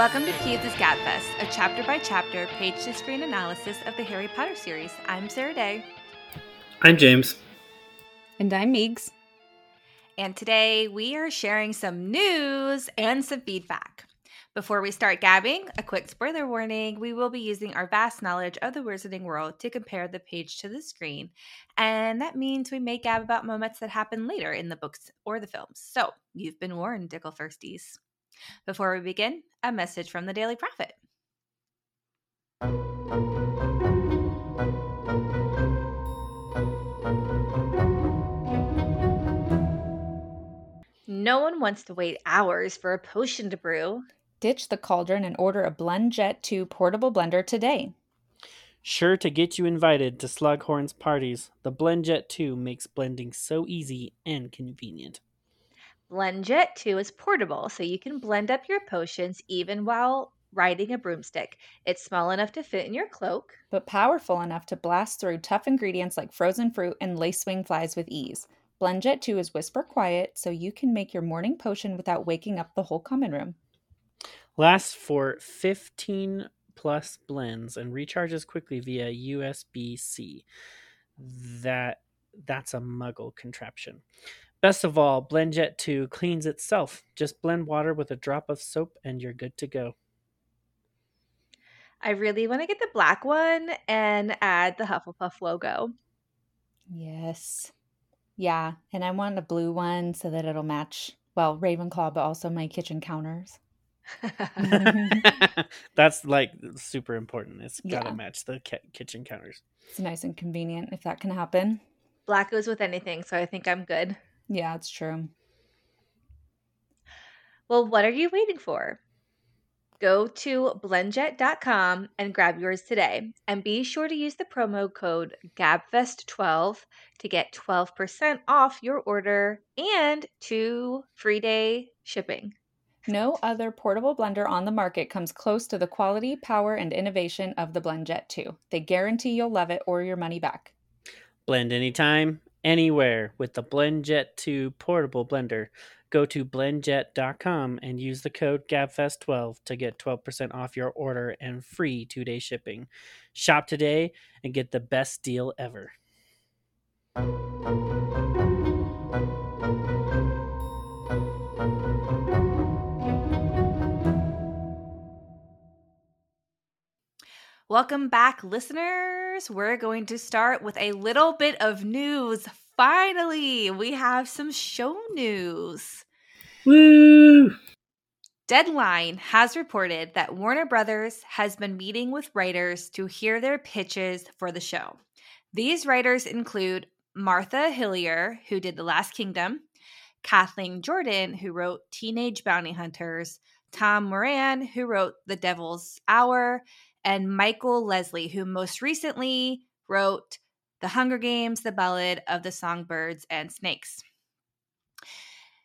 Welcome to Peeves' Gabfest, a chapter by chapter, page to screen analysis of the Harry Potter series. I'm Sarah-Daye. I'm James. And I'm Meegs. And today we are sharing some news and some feedback. Before we start gabbing, a quick spoiler warning we will be using our vast knowledge of the Wizarding world to compare the page to the screen. And that means we may gab about moments that happen later in the books or the films. So you've been warned, Ickle Firsties. Before we begin, a message from the Daily Prophet. No one wants to wait hours for a potion to brew. Ditch the cauldron and order a BlendJet 2 portable blender today. Sure to get you invited to Slughorn's parties, the BlendJet 2 makes blending so easy and convenient. BlendJet 2 is portable, so you can blend up your potions even while riding a broomstick. It's small enough to fit in your cloak, but powerful enough to blast through tough ingredients like frozen fruit and lacewing flies with ease. BlendJet 2 is whisper quiet, so you can make your morning potion without waking up the whole common room. Lasts for 15 plus blends and recharges quickly via USB C. That that's a muggle contraption. Best of all, BlendJet 2 cleans itself. Just blend water with a drop of soap and you're good to go. I really want to get the black one and add the Hufflepuff logo. Yes. Yeah, and I want a blue one so that it'll match, well, Ravenclaw, but also my kitchen counters. That's like super important. It's got to Yeah. match the ki- kitchen counters. It's nice and convenient if that can happen. Black goes with anything, so I think I'm good. Yeah, it's true. Well, what are you waiting for? Go to blendjet.com and grab yours today. And be sure to use the promo code GABFEST12 to get 12% off your order and two free day shipping. No other portable blender on the market comes close to the quality, power, and innovation of the BlendJet 2. They guarantee you'll love it or your money back. Blend anytime, anywhere with the BlendJet 2 portable blender. Go to blendjet.com and use the code GABFEST12 to get 12% off your order and free two day shipping. Shop today and get the best deal ever. Welcome back, listeners. We're going to start with a little bit of news. Finally, we have some show news. Woo! Deadline has reported that Warner Brothers has been meeting with writers to hear their pitches for the show. These writers include Martha Hillier, who did The Last Kingdom, Kathleen Jordan, who wrote Teenage Bounty Hunters, Tom Moran, who wrote The Devil's Hour, and Michael Lesslie, who most recently wrote The Hunger Games, The Ballad of the Songbirds and Snakes.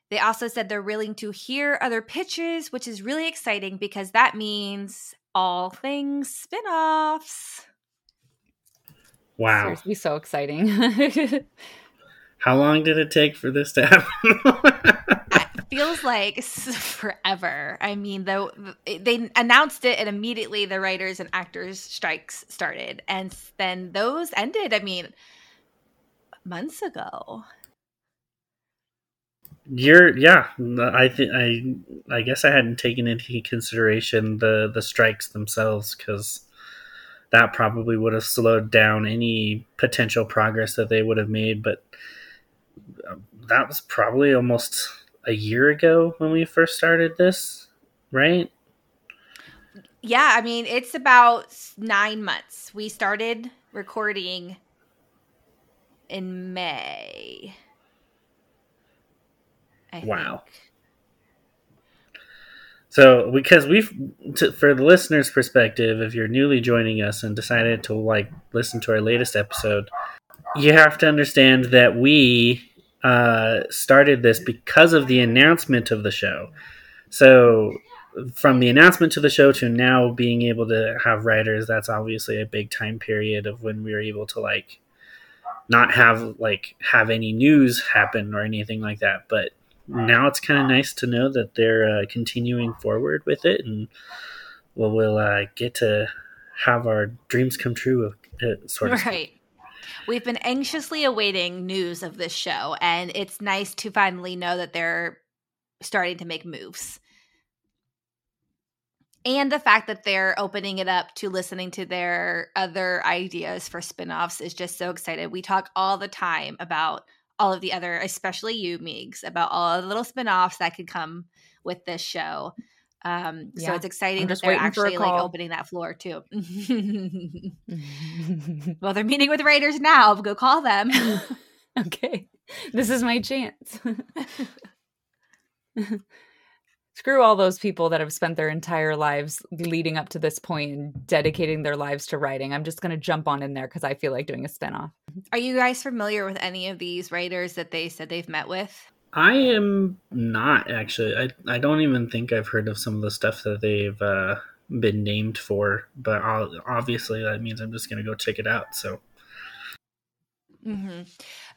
They also said they're willing to hear other pitches, which is really exciting because that means all things spin-offs. Wow. Seriously, so exciting. How long did it take for this to happen? It feels like forever. I mean, though they announced it and immediately the writers and actors strikes started and then those ended, I mean, months ago. You're yeah. I think I I guess I hadn't taken into consideration the the strikes themselves because that probably would have slowed down any potential progress that they would have made. But uh, that was probably almost a year ago when we first started this, right? Yeah, I mean, it's about nine months. We started recording in May. I Wow. think. So, because we've, to, for the listener's perspective, if you're newly joining us and decided to like listen to our latest episode, you have to understand that we uh, started this because of the announcement of the show. So, from the announcement to the show to now being able to have writers, that's obviously a big time period of when we were able to like not have like have any news happen or anything like that. But now it's kind of nice to know that they're uh, continuing forward with it, and we'll, we'll uh, get to have our dreams come true, uh, sort of. Right. We've been anxiously awaiting news of this show, and it's nice to finally know that they're starting to make moves. And the fact that they're opening it up to listening to their other ideas for spin-offs is just so excited. We talk all the time about all of the other, especially you, Meegs, about all the little spin-offs that could come with this show. Um, yeah. So it's exciting that they're actually like opening that floor too. well, they're meeting with writers now. Go call them. okay, this is my chance. Screw all those people that have spent their entire lives leading up to this point and dedicating their lives to writing. I'm just going to jump on in there because I feel like doing a spinoff. Are you guys familiar with any of these writers that they said they've met with? I am not actually. I I don't even think I've heard of some of the stuff that they've uh, been named for. But I'll, obviously, that means I'm just going to go check it out. So. mm-hmm.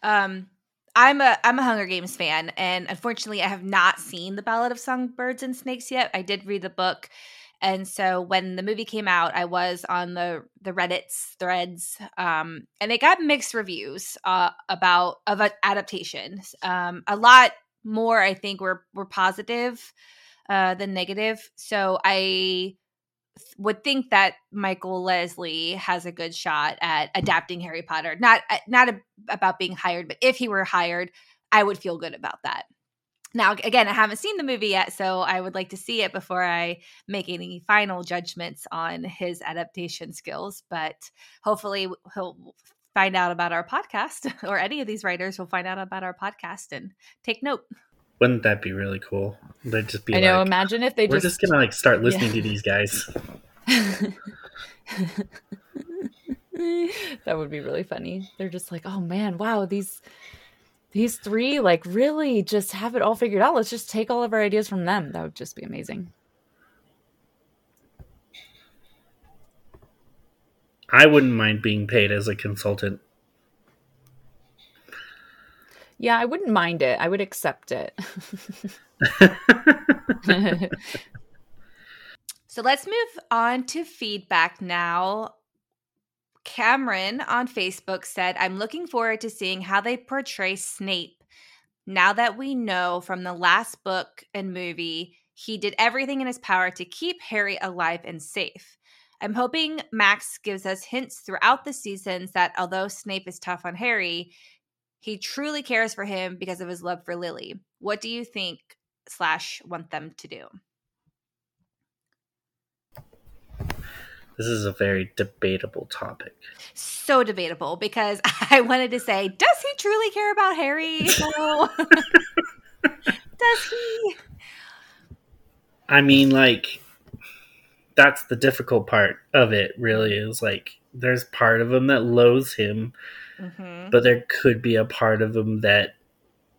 Um. I'm a I'm a Hunger Games fan, and unfortunately, I have not seen the Ballad of Songbirds and Snakes yet. I did read the book, and so when the movie came out, I was on the the Reddit's threads, um, and it got mixed reviews uh, about of adaptations. Um, a lot more, I think, were were positive uh, than negative. So I would think that Michael Lesslie has a good shot at adapting Harry Potter. Not uh, not a, about being hired, but if he were hired, I would feel good about that. Now, again, I haven't seen the movie yet, so I would like to see it before I make any final judgments on his adaptation skills. But hopefully, he'll find out about our podcast, or any of these writers will find out about our podcast and take note. Wouldn't that be really cool? They'd just be. I like, know. Imagine if they we're just, just gonna like start listening yeah. to these guys. that would be really funny. They're just like, oh man, wow, these these three like really just have it all figured out. Let's just take all of our ideas from them. That would just be amazing. I wouldn't mind being paid as a consultant. Yeah, I wouldn't mind it. I would accept it. so let's move on to feedback now. Cameron on Facebook said, I'm looking forward to seeing how they portray Snape. Now that we know from the last book and movie, he did everything in his power to keep Harry alive and safe. I'm hoping Max gives us hints throughout the seasons that although Snape is tough on Harry, he truly cares for him because of his love for Lily. What do you think slash want them to do? This is a very debatable topic. So debatable because I wanted to say, does he truly care about Harry? Does he? I mean, like, that's the difficult part of it, really, is like, there's part of him that loathes him, mm-hmm. but there could be a part of him that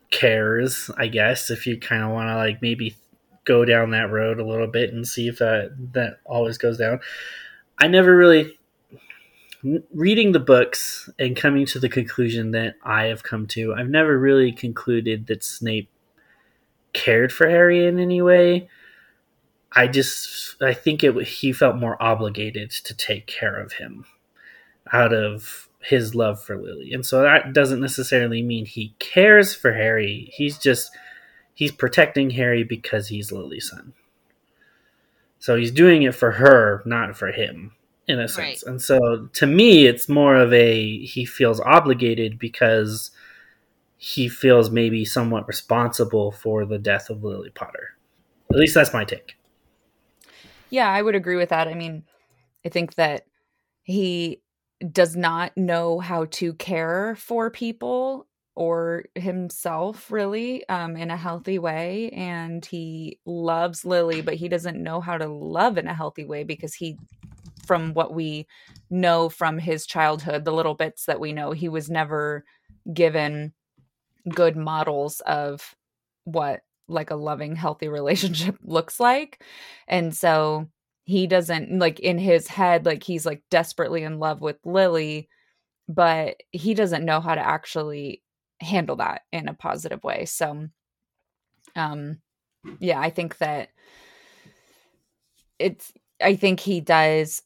cares, I guess, if you kind of want to, like, maybe go down that road a little bit and see if that, that always goes down. I never really reading the books and coming to the conclusion that I have come to. I've never really concluded that Snape cared for Harry in any way. I just I think it he felt more obligated to take care of him out of his love for Lily. And so that doesn't necessarily mean he cares for Harry. He's just he's protecting Harry because he's Lily's son. So he's doing it for her, not for him, in a sense. Right. And so to me, it's more of a he feels obligated because he feels maybe somewhat responsible for the death of Lily Potter. At least that's my take. Yeah, I would agree with that. I mean, I think that he does not know how to care for people or himself really um, in a healthy way and he loves lily but he doesn't know how to love in a healthy way because he from what we know from his childhood the little bits that we know he was never given good models of what like a loving healthy relationship looks like and so he doesn't like in his head like he's like desperately in love with lily but he doesn't know how to actually handle that in a positive way. So Um, yeah, I think that it's. I think he does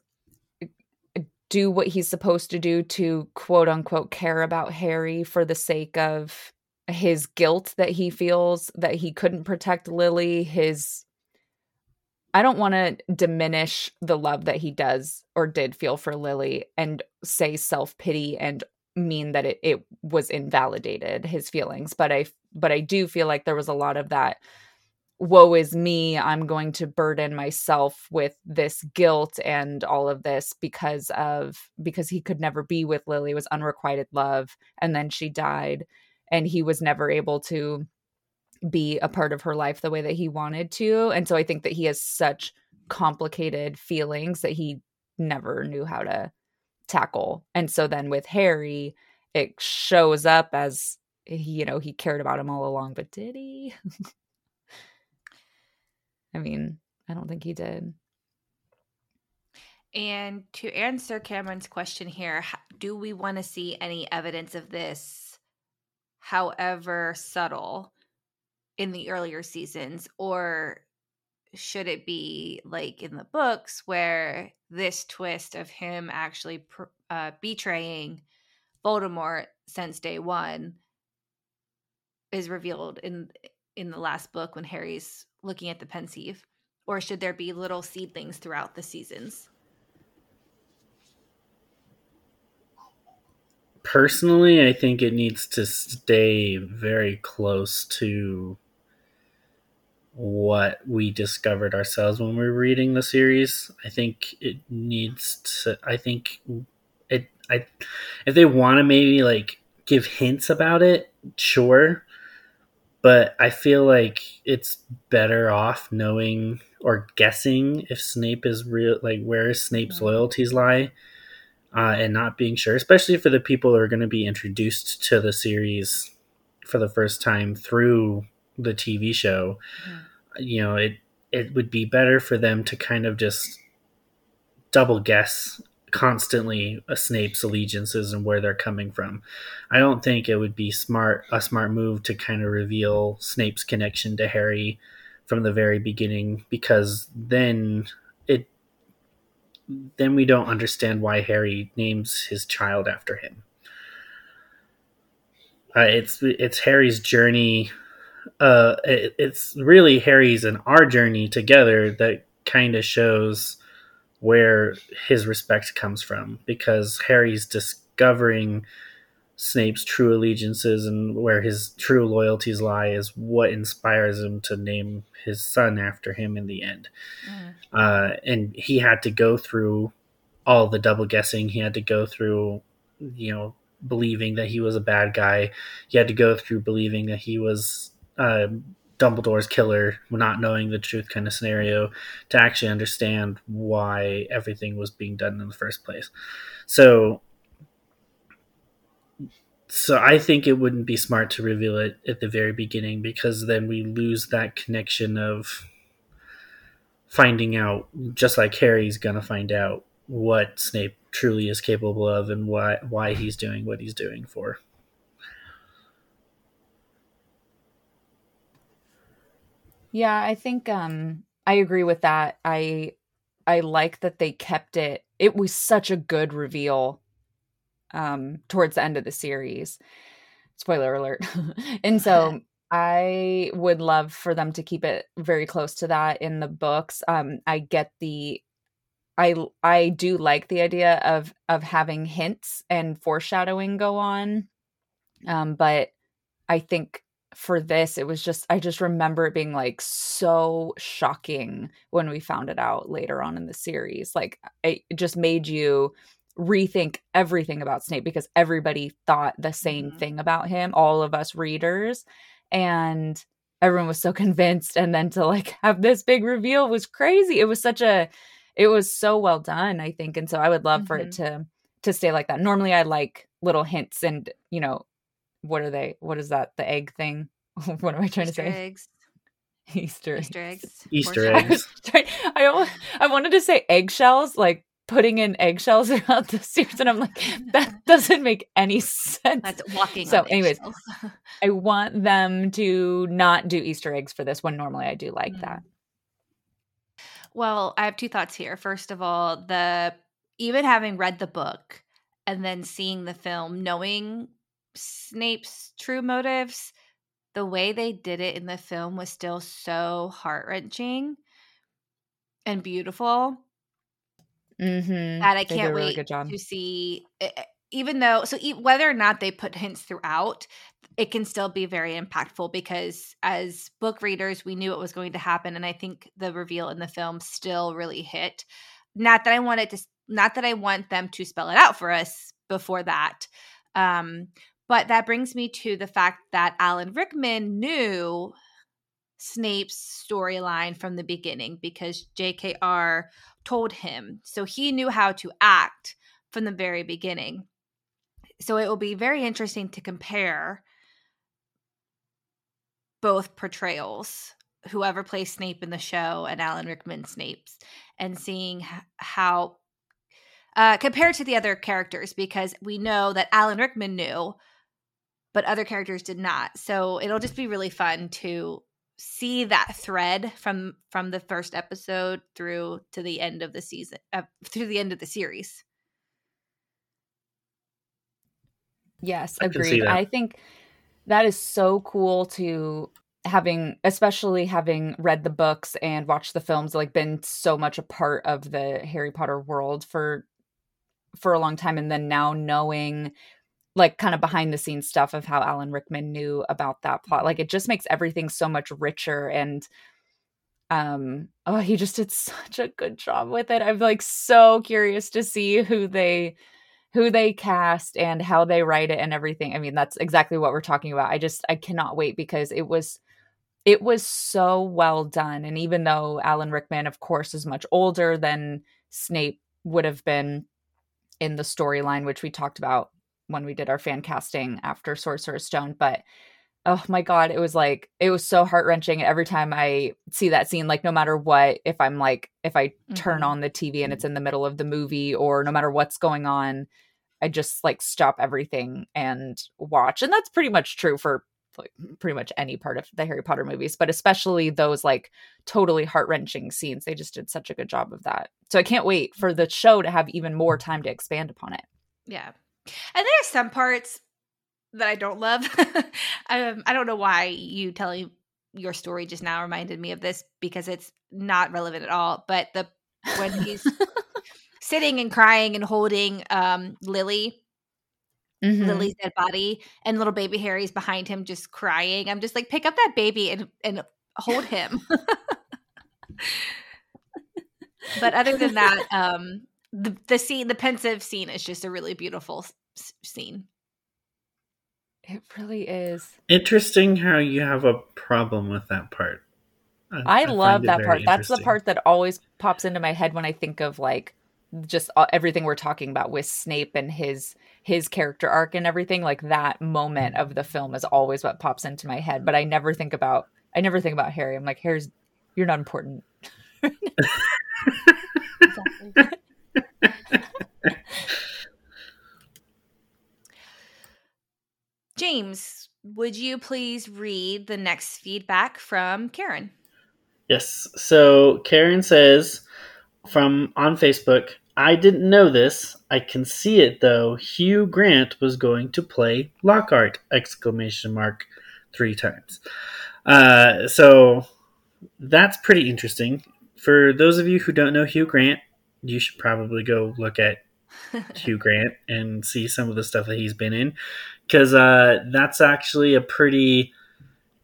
do what he's supposed to do to quote unquote care about Harry for the sake of his guilt that he feels that he couldn't protect Lily, his I don't want to diminish the love that he does or did feel for Lily and say self-pity and mean that it, it was invalidated his feelings, but I but I do feel like there was a lot of that woe is me i'm going to burden myself with this guilt and all of this because of because he could never be with lily it was unrequited love and then she died and he was never able to be a part of her life the way that he wanted to and so i think that he has such complicated feelings that he never knew how to tackle and so then with harry it shows up as eh, you know he cared about him all along but did he I mean, I don't think he did. And to answer Cameron's question here, do we want to see any evidence of this, however subtle, in the earlier seasons? Or should it be like in the books where this twist of him actually uh, betraying Voldemort since day one is revealed in in the last book when Harry's looking at the Pensieve? Or should there be little seedlings throughout the seasons? Personally, I think it needs to stay very close to what we discovered ourselves when we were reading the series. I think it needs to I think it I if they want to maybe like give hints about it, sure but I feel like it's better off knowing or guessing if Snape is real, like where Snape's mm-hmm. loyalties lie, uh, and not being sure, especially for the people who are going to be introduced to the series for the first time through the TV show. Mm-hmm. You know, it it would be better for them to kind of just double guess constantly a Snape's allegiances and where they're coming from. I don't think it would be smart a smart move to kind of reveal Snape's connection to Harry from the very beginning because then it then we don't understand why Harry names his child after him. Uh, it's it's Harry's journey. Uh, it, it's really Harry's and our journey together that kind of shows where his respect comes from because Harry's discovering Snape's true allegiances and where his true loyalties lie is what inspires him to name his son after him in the end. Mm. Uh, and he had to go through all the double guessing. He had to go through, you know, believing that he was a bad guy. He had to go through believing that he was uh, Dumbledore's killer, not knowing the truth kind of scenario, to actually understand why everything was being done in the first place. So, so I think it wouldn't be smart to reveal it at the very beginning because then we lose that connection of finding out, just like Harry's gonna find out what Snape truly is capable of and why why he's doing what he's doing for. Yeah, I think um I agree with that. I I like that they kept it. It was such a good reveal um towards the end of the series. Spoiler alert. and so I would love for them to keep it very close to that in the books. Um I get the I I do like the idea of of having hints and foreshadowing go on. Um but I think for this it was just i just remember it being like so shocking when we found it out later on in the series like it just made you rethink everything about snape because everybody thought the same mm-hmm. thing about him all of us readers and everyone was so convinced and then to like have this big reveal was crazy it was such a it was so well done i think and so i would love mm-hmm. for it mm-hmm. to to stay like that normally i like little hints and you know what are they? What is that? The egg thing? what am I trying Easter to say? Eggs. Easter Easter eggs. Easter eggs. I, I I wanted to say eggshells, like putting in eggshells around the stairs, and I'm like, that doesn't make any sense. That's walking. So on anyways. I want them to not do Easter eggs for this when normally I do like Mm. that. Well, I have two thoughts here. First of all, the even having read the book and then seeing the film, knowing Snape's true motives, the way they did it in the film was still so heart wrenching and beautiful Mm-hmm. that I They can't really wait to see. e- e- Even though, so whether or not they put hints throughout, it can still be very impactful because as book readers, we knew it was going to happen, and I think the reveal in the film still really hit. Not that I wanted to, not that I want them to spell it out for us before that, um, but that brings me to the fact that Alan Rickman knew Snape's storyline from the beginning because J.K.R. told him. So he knew how to act from the very beginning. So it will be very interesting to compare both portrayals, whoever plays Snape in the show and Alan Rickman Snape's, and seeing how uh, compared to the other characters, because we know that Alan Rickman knew, but other characters did not. So it'll just be really fun to see that thread from from the first episode through to the end of the season uh, through the end of the series Yes, I can agreed. that. I think that is so cool to having especially having read the books and watched the films like been so much a part of the Harry Potter world for for a long time and then now knowing like kind of behind the scenes stuff of how Alan Rickman knew about that plot like it just makes everything so much richer and um oh he just did such a good job with it. I'm like so curious to see who they who they cast and how they write it and everything. I mean that's exactly what we're talking about. I just i cannot wait because it was it was so well done. And even though alan rickman of course is much older than snape would have been in the storyline which we talked about when we did our fan casting after sorcerer's stone but oh my god it was like it was so heart-wrenching every time i see that scene like no matter what if i'm like if i turn Mhm. on the tv and it's in the middle of the movie or no matter what's going on i just like stop everything and watch and that's pretty much true for like pretty much any part of the harry potter movies but especially those like totally heart-wrenching scenes they just did such a good job of that so i can't wait for the show to have even more time to expand upon it. Yeah and there are some parts that i don't love um, i don't know why you telling your story just now reminded me of this because it's not relevant at all but the when he's sitting and crying and holding um lily Mhm. Lily's dead body and little baby Harry's behind him just crying. I'm just like, pick up that baby and and hold him. but other than that, um the the scene the Pensieve scene is just a really beautiful s- s- scene. it really is Interesting how you have a problem with that part. I, find love it that part. That's the part that always pops into my head when I think of like just uh, everything we're talking about with Snape and his his character arc and everything. Like that moment of the film is always what pops into my head. But I never think about I never think about Harry. I'm like Harry's you're not important. James, would you please read the next feedback from Karen? Yes. So Karen says from on Facebook, I didn't know this. I can see it though. Hugh Grant was going to play Lockhart! Exclamation mark three times. Uh, so that's pretty interesting. For those of you who don't know Hugh Grant, you should probably go look at Hugh Grant and see some of the stuff that he's been in, because uh, that's actually a pretty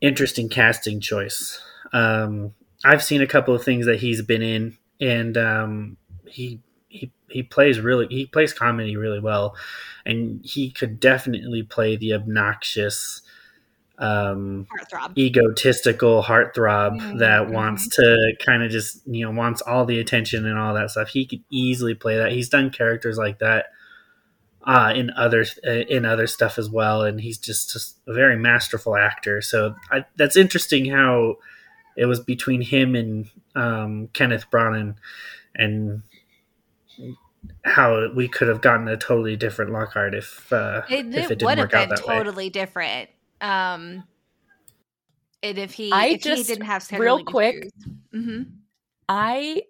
interesting casting choice. Um, I've seen a couple of things that he's been in, and um, he he he plays really he plays comedy really well, and he could definitely play the obnoxious, um, Heartthrob. egotistical heartthrob Mhm, that wants to kind of just you know wants all the attention and all that stuff. He could easily play that. He's done characters like that uh, in other in other stuff as well, and he's just, just a very masterful actor. So I, that's interesting how it was between him and um, Kenneth Branagh, and how we could have gotten a totally different Lockhart if uh, It, if it didn't would have work out been that way. totally different. Um, and if he, I if he just- didn't have real quick, hmm I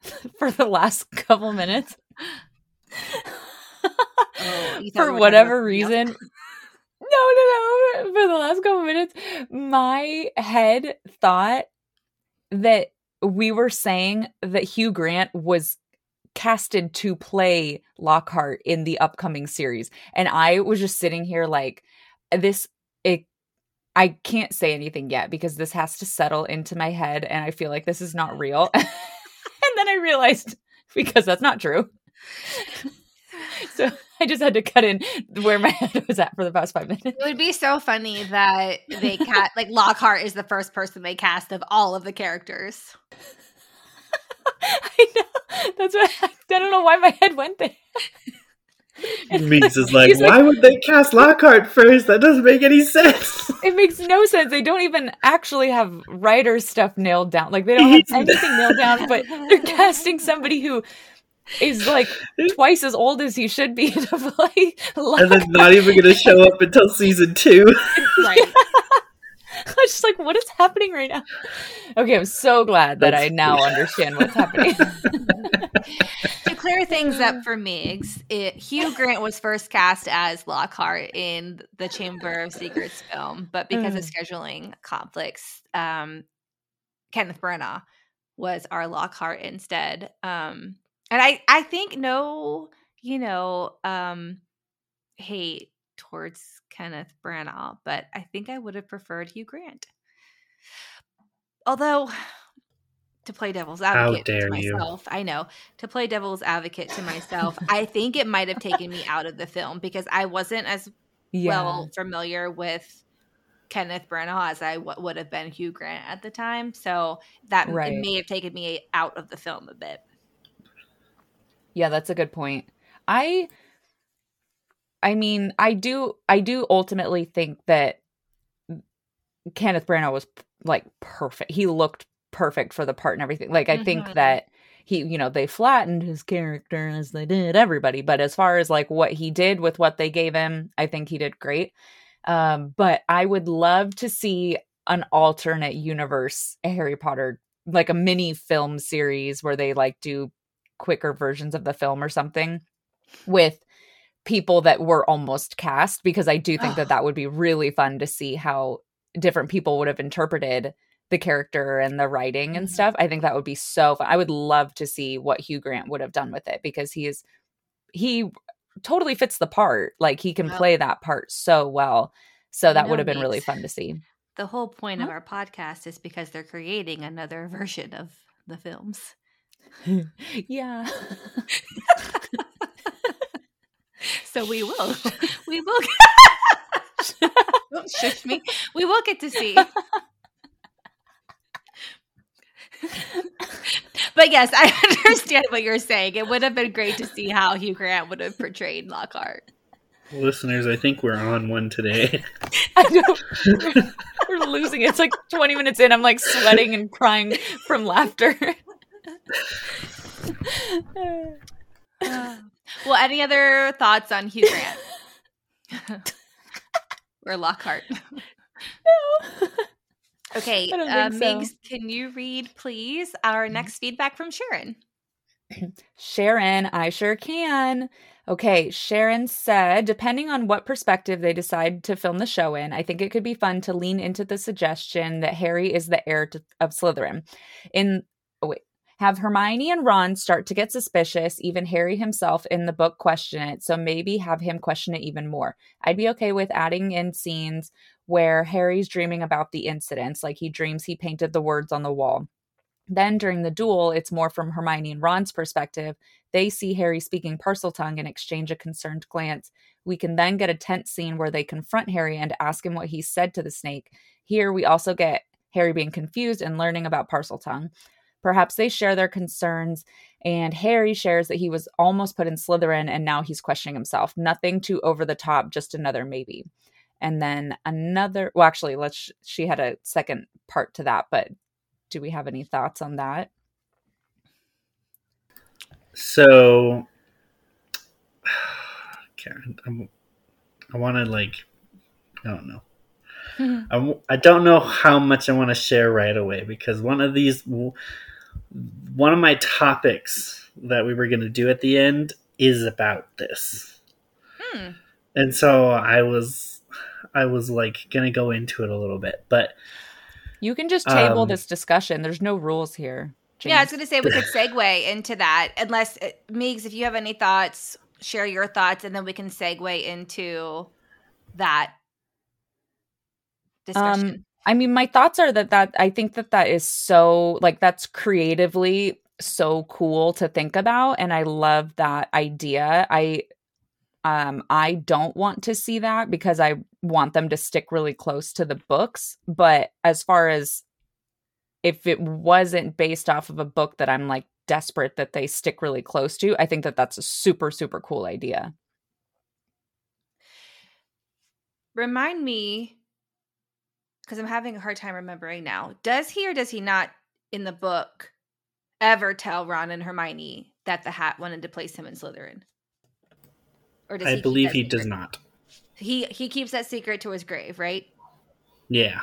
for the last couple minutes Oh, you thought we for whatever talking about something reason no no no for the last couple minutes my head thought that we were saying that Hugh Grant was casted to play Lockhart in the upcoming series. And I was just sitting here like this it I can't say anything yet because this has to settle into my head and I feel like this is not real. and then I realized because that's not true. so I just had to cut in where my head was at for the past five minutes. It would be so funny that they cast like Lockhart is the first person they cast of all of the characters. I know. That's what I don't know why my head went there. Meeks is like, He's like- why would they cast Lockhart first? That doesn't make any sense. It makes no sense. They don't even actually have writer stuff nailed down. Like they don't have anything nailed down, but they're casting somebody who is like twice as old as he should be to play and Lockhart. then not even going to show up until season two. Right. I was just like, what is happening right now? Okay, I'm so glad that I now understand what's happening. to clear things up for Migs, it, Hugh Grant was first cast as Lockhart in the Chamber of Secrets film, but because of Mm. scheduling conflicts, um, Kenneth Branagh was our Lockhart instead. Um, and I, I think no, you know, um, hate towards Kenneth Branagh, but I think I would have preferred Hugh Grant. Although, to play devil's advocate to dare you. myself, I know to play devil's advocate to myself, I think it might have taken me out of the film because I wasn't as well familiar with Kenneth Branagh as I w- would have been Hugh Grant at the time. So that Right. may have taken me out of the film a bit. Yeah, that's a good point. I I mean, I do I do ultimately think that Kenneth Branagh was like perfect. He looked perfect for the part and everything. Like I think Mhm. that he, you know, they flattened his character as they did everybody, but as far as like what he did with what they gave him, I think he did great. Um, but I would love to see an alternate universe Harry Potter, like a mini film series where they like do quicker versions of the film or something with people that were almost cast because I do think that that would be really fun to see how different people would have interpreted the character and the writing and Mhm. stuff. I think that would be so fun. I would love to see what Hugh Grant would have done with it because he is he totally fits the part. Like he can Well- play that part so well. So that would have been really fun to see. The whole point of our podcast is because they're creating another version of the films. yeah. So we will, we will. Don't shush me. We will get to see. but yes, I understand what you're saying. It would have been great to see how Hugh Grant would have portrayed Lockhart. Listeners, I think we're on one today. I know. We're, we're losing it. It's like 20 minutes in. I'm like sweating and crying from laughter. Oh. Well, any other thoughts on Hugh Grant or Lockhart? no. Okay, uh, so. Mm-hmm. Migs, can you read, please, our next feedback from Sharon? Sharon, I sure can. Okay, Sharon said, depending on what perspective they decide to film the show in, I think it could be fun to lean into the suggestion that Harry is the heir to, of Slytherin. In oh wait, have Hermione and Ron start to get suspicious, even Harry himself in the book question it, so maybe have him question it even more. I'd be okay with adding in scenes where Harry's dreaming about the incidents, like he dreams he painted the words on the wall. Then during the duel, it's more from Hermione and Ron's perspective. They see Harry speaking Parseltongue and exchange a concerned glance. We can then get a tense scene where they confront Harry and ask him what he said to the snake. Here, we also get Harry being confused and learning about Parseltongue. Perhaps they share their concerns, and Harry shares that he was almost put in Slytherin and now he's questioning himself. Nothing too over the top, just another maybe. And then another, well, actually, let's, she had a second part to that, but do we have any thoughts on that? So, Karen, I'm, I want to like, I don't know. I, w- I don't know how much I want to share right away because one of these, one of my topics that we were going to do at the end is about this. Hmm. And so I was, I was like going to go into it a little bit, but You can just table Um, this discussion. There's no rules here. Yeah, I was going to say we could segue into that. Unless, uh, Meeks, if you have any thoughts, share your thoughts, and then we can segue into that discussion. Um, I mean, my thoughts are that that I think that that is so like that's creatively so cool to think about, and I love that idea. I um I don't want to see that because I want them to stick really close to the books. But as far as if it wasn't based off of a book that I'm like desperate that they stick really close to, I think that that's a super super cool idea. Remind me, because I'm having a hard time remembering now. Does he or does he not in the book ever tell Ron and Hermione that the hat wanted to place him in Slytherin? Or does I he believe that he does not. He he keeps that secret to his grave, right? Yeah.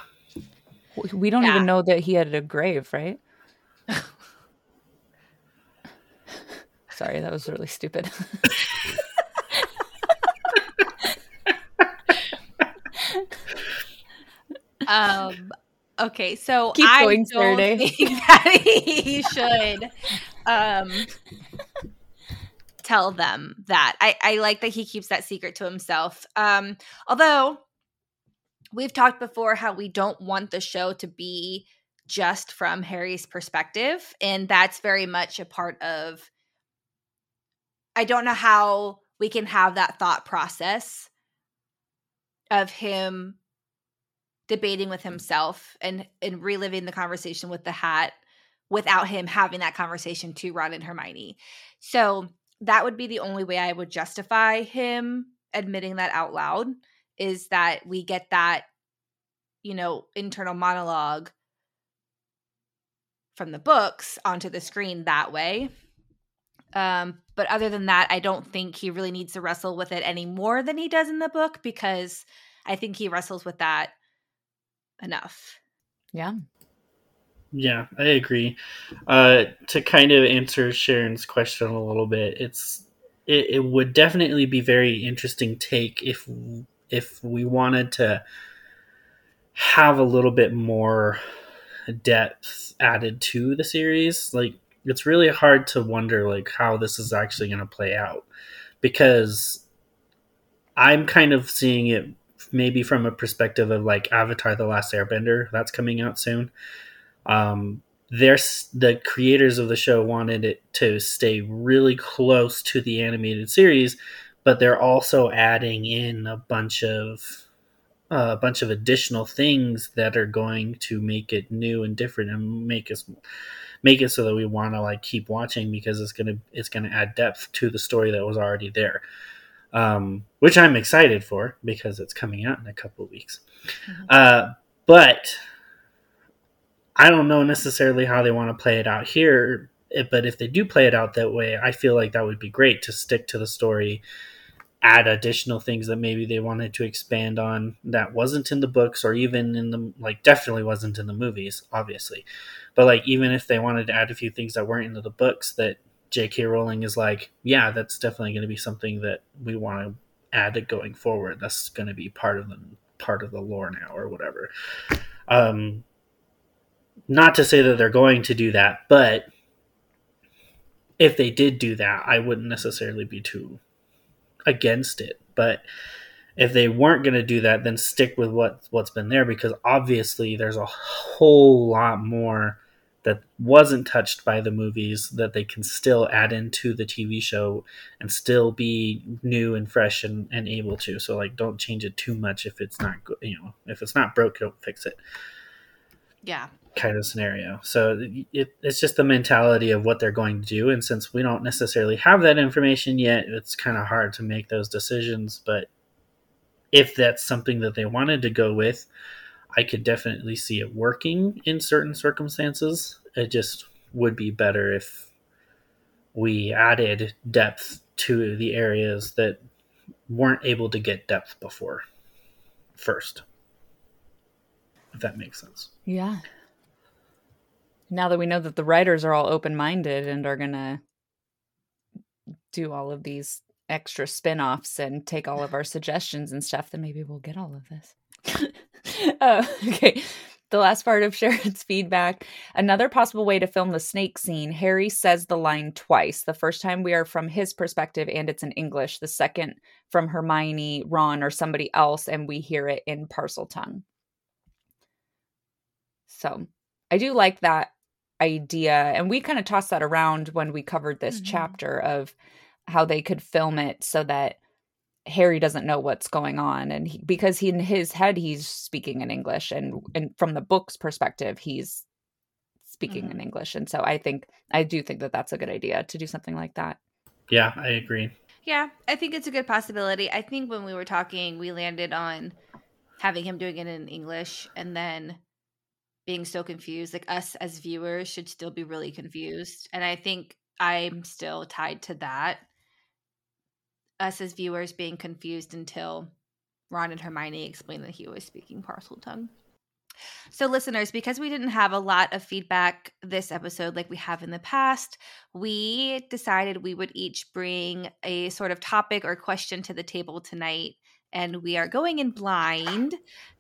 We don't Yeah. even know that he had a grave, right? Sorry, that was really stupid. Um. Okay, so Keep I going, don't Saturday. think that he should um tell them that. I I like that he keeps that secret to himself. Um. Although we've talked before how we don't want the show to be just from Harry's perspective, and that's very much a part of. I don't know how we can have that thought process of him debating with himself and and reliving the conversation with the hat without him having that conversation to Ron and Hermione. So that would be the only way I would justify him admitting that out loud is that we get that you know internal monologue from the books onto the screen that way. Um but other than that I don't think he really needs to wrestle with it any more than he does in the book because I think he wrestles with that enough. yeah. Yeah, I agree. Uh, to kind of answer Sharon's question a little bit, it's it, it would definitely be very interesting take if if we wanted to have a little bit more depth added to the series. Like it's really hard to wonder like how this is actually going to play out because I'm kind of seeing it maybe from a perspective of like Avatar: The Last Airbender that's coming out soon. Um, there's the creators of the show wanted it to stay really close to the animated series, but they're also adding in a bunch of uh, a bunch of additional things that are going to make it new and different and make us make it so that we want to like keep watching because it's gonna it's gonna add depth to the story that was already there um, which I'm excited for because it's coming out in a couple of weeks. Mhm. Uh, but I don't know necessarily how they want to play it out here. eh, But if they do play it out that way, I feel like that would be great to stick to the story, add additional things that maybe they wanted to expand on that wasn't in the books or even in the like definitely wasn't in the movies, obviously. But like even if they wanted to add a few things that weren't into the books that J.K. Rowling is like, yeah, that's definitely going to be something that we want to add it going forward. That's going to be part of the part of the lore now or whatever. Um, not to say that they're going to do that, but if they did do that, I wouldn't necessarily be too against it. But if they weren't going to do that, then stick with what what's been there because obviously there's a whole lot more that wasn't touched by the movies that they can still add into the TV show and still be new and fresh and, and able to. So like don't change it too much if it's not go- you know, if it's not broke, don't fix it Yeah. kind of scenario. So it, it's just the mentality of what they're going to do. And since we don't necessarily have that information yet, it's kind of hard to make those decisions. But if that's something that they wanted to go with, I could definitely see it working in certain circumstances. It just would be better if we added depth to the areas that weren't able to get depth before first. If that makes sense. Yeah. Now that we know that the writers are all open minded and are going to do all of these extra spin offs and take all of our suggestions and stuff, then maybe we'll get all of this. Uh, okay. The last part of Sharon's feedback. Another possible way to film the snake scene, Harry says the line twice. The first time we are from his perspective and it's in English. The second from Hermione, Ron, or somebody else, and we hear it in Parseltongue. So I do like that idea. And we kind of tossed that around when we covered this mm-hmm. chapter of how they could film it so that Harry doesn't know what's going on and he, because he in his head he's speaking in English and and from the book's perspective he's speaking mm-hmm. in English and so I think I do think that that's a good idea to do something like that. Yeah, I agree. Yeah, I think it's a good possibility. I think when we were talking we landed on having him doing it in English and then being so confused like us as viewers should still be really confused and i think i'm still tied to that us as viewers being confused until ron and hermione explained that he was speaking Parseltongue so, listeners, because we didn't have a lot of feedback this episode like we have in the past, we decided we would each bring a sort of topic or question to the table tonight. And we are going in blind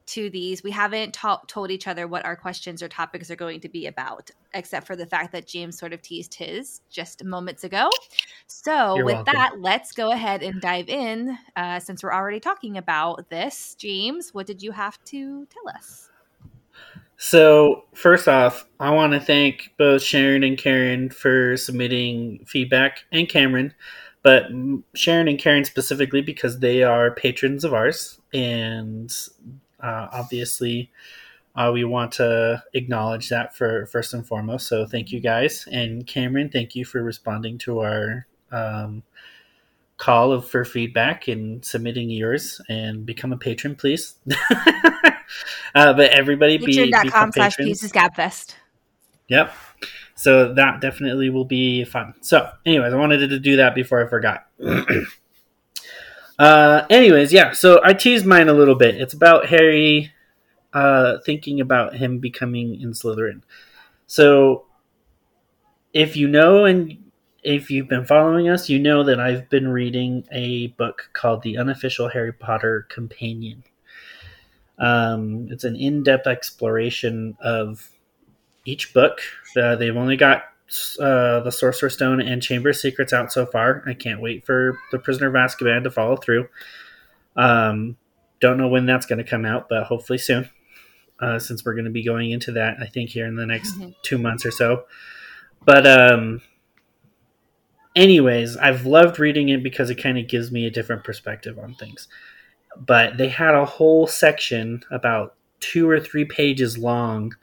to these. We haven't ta- told each other what our questions or topics are going to be about, except for the fact that James sort of teased his just moments ago. So, You're with welcome. that, let's go ahead and dive in. Uh, since we're already talking about this, James, what did you have to tell us? So, first off, I want to thank both Sharon and Karen for submitting feedback, and Cameron, but Sharon and Karen specifically because they are patrons of ours, and uh, obviously, uh, we want to acknowledge that for first and foremost. So thank you guys, and Cameron, thank you for responding to our um, call of for feedback and submitting yours. And become a patron, please. uh, but everybody, be patreon.com slash peeves gabfest. Yep. So that definitely will be fun. So, anyways, I wanted to do that before I forgot. Uh, anyways, yeah. So I teased mine a little bit. It's about Harry uh, thinking about him becoming in Slytherin. So if you know and if you've been following us, you know that I've been reading a book called The Unofficial Harry Potter Companion. Um, it's an in depth exploration of each book. Uh, they've only got uh, the Sorcerer's Stone and Chamber of Secrets out so far. I can't wait for the Prisoner of Azkaban to follow through. Um, don't know when that's going to come out, but hopefully soon. Uh, since we're going to be going into that, I think here in the next mm-hmm. two months or so. But um, anyways, I've loved reading it because it kind of gives me a different perspective on things. But they had a whole section about two or three pages long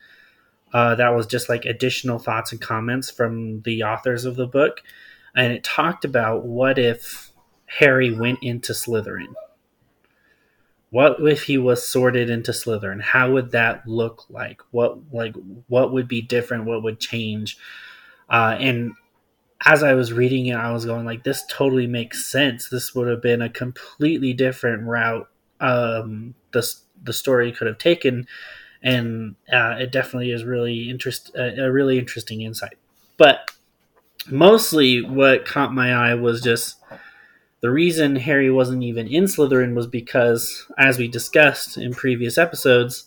uh, that was just like additional thoughts and comments from the authors of the book. And it talked about what if Harry went into Slytherin? What if he was sorted into Slytherin? How would that look like? What like what would be different? What would change? Uh, and as I was reading it, I was going like, "This totally makes sense. This would have been a completely different route um, the the story could have taken." And uh, it definitely is really interest uh, a really interesting insight. But mostly, what caught my eye was just the reason Harry wasn't even in Slytherin was because, as we discussed in previous episodes,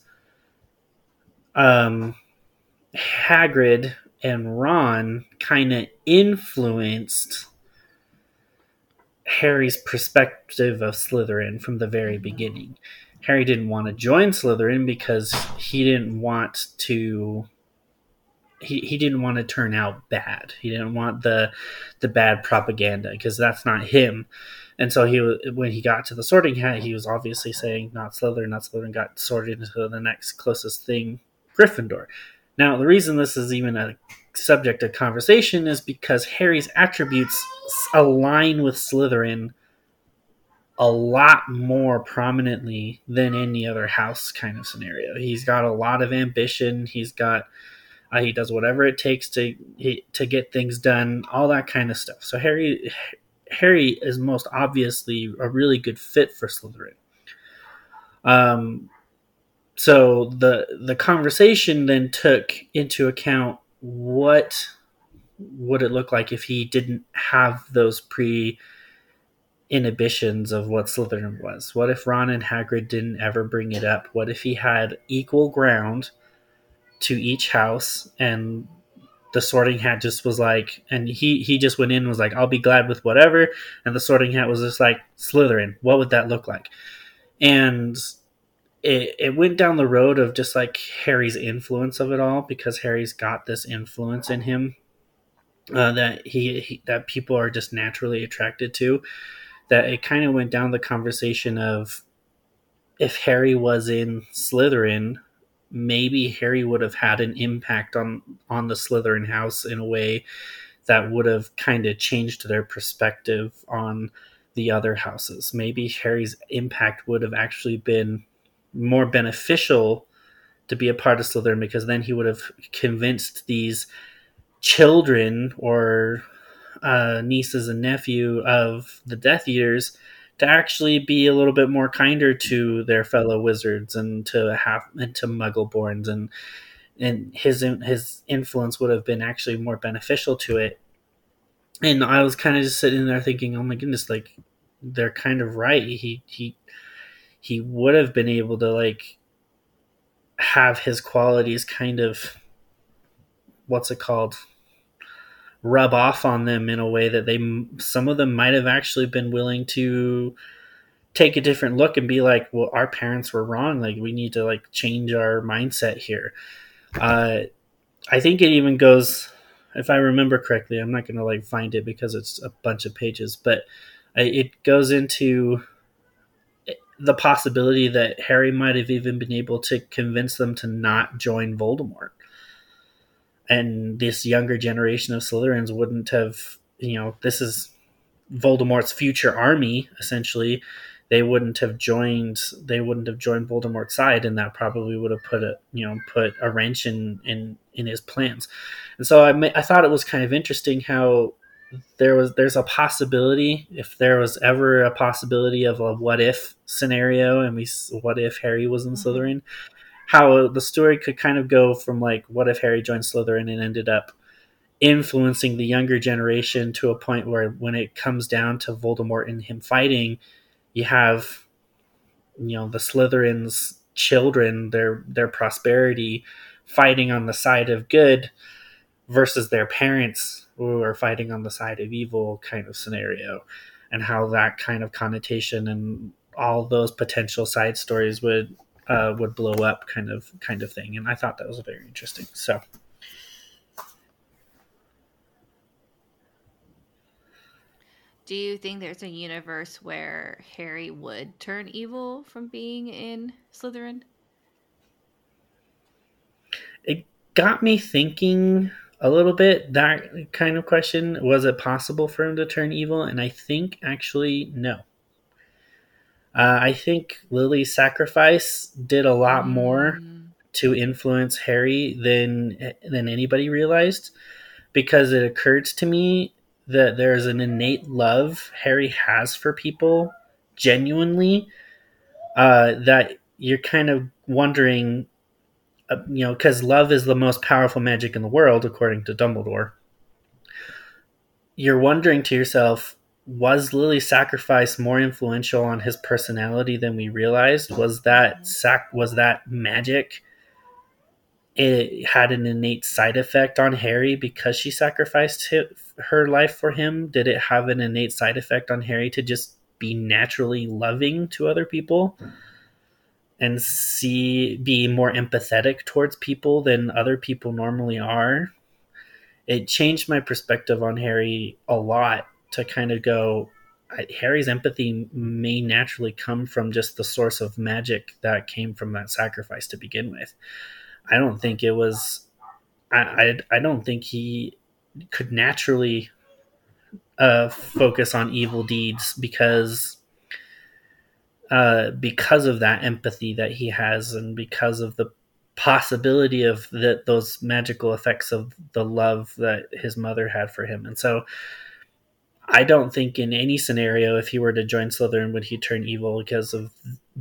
um, Hagrid and Ron kind of influenced Harry's perspective of Slytherin from the very beginning. Harry didn't want to join Slytherin because he didn't want to he, he didn't want to turn out bad. He didn't want the the bad propaganda because that's not him. And so he when he got to the Sorting Hat, he was obviously saying not Slytherin, not Slytherin. Got sorted into the next closest thing, Gryffindor. Now the reason this is even a subject of conversation is because Harry's attributes align with Slytherin a lot more prominently than any other house kind of scenario. He's got a lot of ambition. He's got Uh, he does whatever it takes to to get things done, all that kind of stuff. So Harry Harry is most obviously a really good fit for Slytherin. Um, so the the conversation then took into account what would it look like if he didn't have those pre inhibitions of what Slytherin was? What if Ron and Hagrid didn't ever bring it up? What if he had equal ground to each house and the sorting hat just was like and he he just went in and was like I'll be glad with whatever and the sorting hat was just like Slytherin. What would that look like? And it, it went down the road of just like Harry's influence of it all because Harry's got this influence in him uh, that he, he, that people are just naturally attracted to. That it kind of went down the conversation of if Harry was in Slytherin, maybe Harry would have had an impact on on the Slytherin house in a way that would have kind of changed their perspective on the other houses. Maybe Harry's impact would have actually been more beneficial to be a part of Slytherin because then he would have convinced these children or uh, nieces and nephew of the Death Eaters to actually be a little bit more kinder to their fellow wizards and to have and to Muggleborns and and his his influence would have been actually more beneficial to it. And I was kind of just sitting there thinking, oh my goodness, like they're kind of right. He he he would have been able to like have his qualities kind of what's it called rub off on them in a way that they some of them might have actually been willing to take a different look and be like well our parents were wrong like we need to like change our mindset here uh i think it even goes if i remember correctly i'm not going to like find it because it's a bunch of pages but it goes into the possibility that Harry might have even been able to convince them to not join Voldemort. And this younger generation of Slytherins wouldn't have, you know, this is Voldemort's future army, essentially. They wouldn't have joined. They wouldn't have joined Voldemort's side, and that probably would have put a, you know, put a wrench in in in his plans. And so I, I thought it was kind of interesting how there was there's a possibility if there was ever a possibility of a what if scenario and we what if harry was in mm-hmm. slytherin how the story could kind of go from like what if harry joined slytherin and ended up influencing the younger generation to a point where when it comes down to voldemort and him fighting you have you know the slytherin's children their their prosperity fighting on the side of good versus their parents who are fighting on the side of evil kind of scenario and how that kind of connotation and all those potential side stories would uh, would blow up kind of kind of thing. And i thought that was very interesting so. Do you think there's a universe where harry would turn evil from being in slytherin? It got me thinking a little bit. That kind of question was it possible for him to turn evil? And i think actually no uh, i think lily's sacrifice did a lot more mm. to influence harry than than anybody realized because it occurred to me that there's an innate love harry has for people genuinely uh, that you're kind of wondering uh, you know, because love is the most powerful magic in the world, according to Dumbledore. You're wondering to yourself, was Lily's sacrifice more influential on his personality than we realized? Was that mm-hmm. sac- was that magic? It had an innate side effect on Harry because she sacrificed her life for him. Did it have an innate side effect on Harry to just be naturally loving to other people? And see be more empathetic towards people than other people normally are it changed my perspective on harry a lot to kind of go harry's empathy may naturally come from just the source of magic that came from that sacrifice to begin with i don't think it was i i, I don't think he could naturally uh, focus on evil deeds because uh, because of that empathy that he has and because of the possibility of that those magical effects of the love that his mother had for him. And so I don't think in any scenario if he were to join Slytherin would he turn evil because of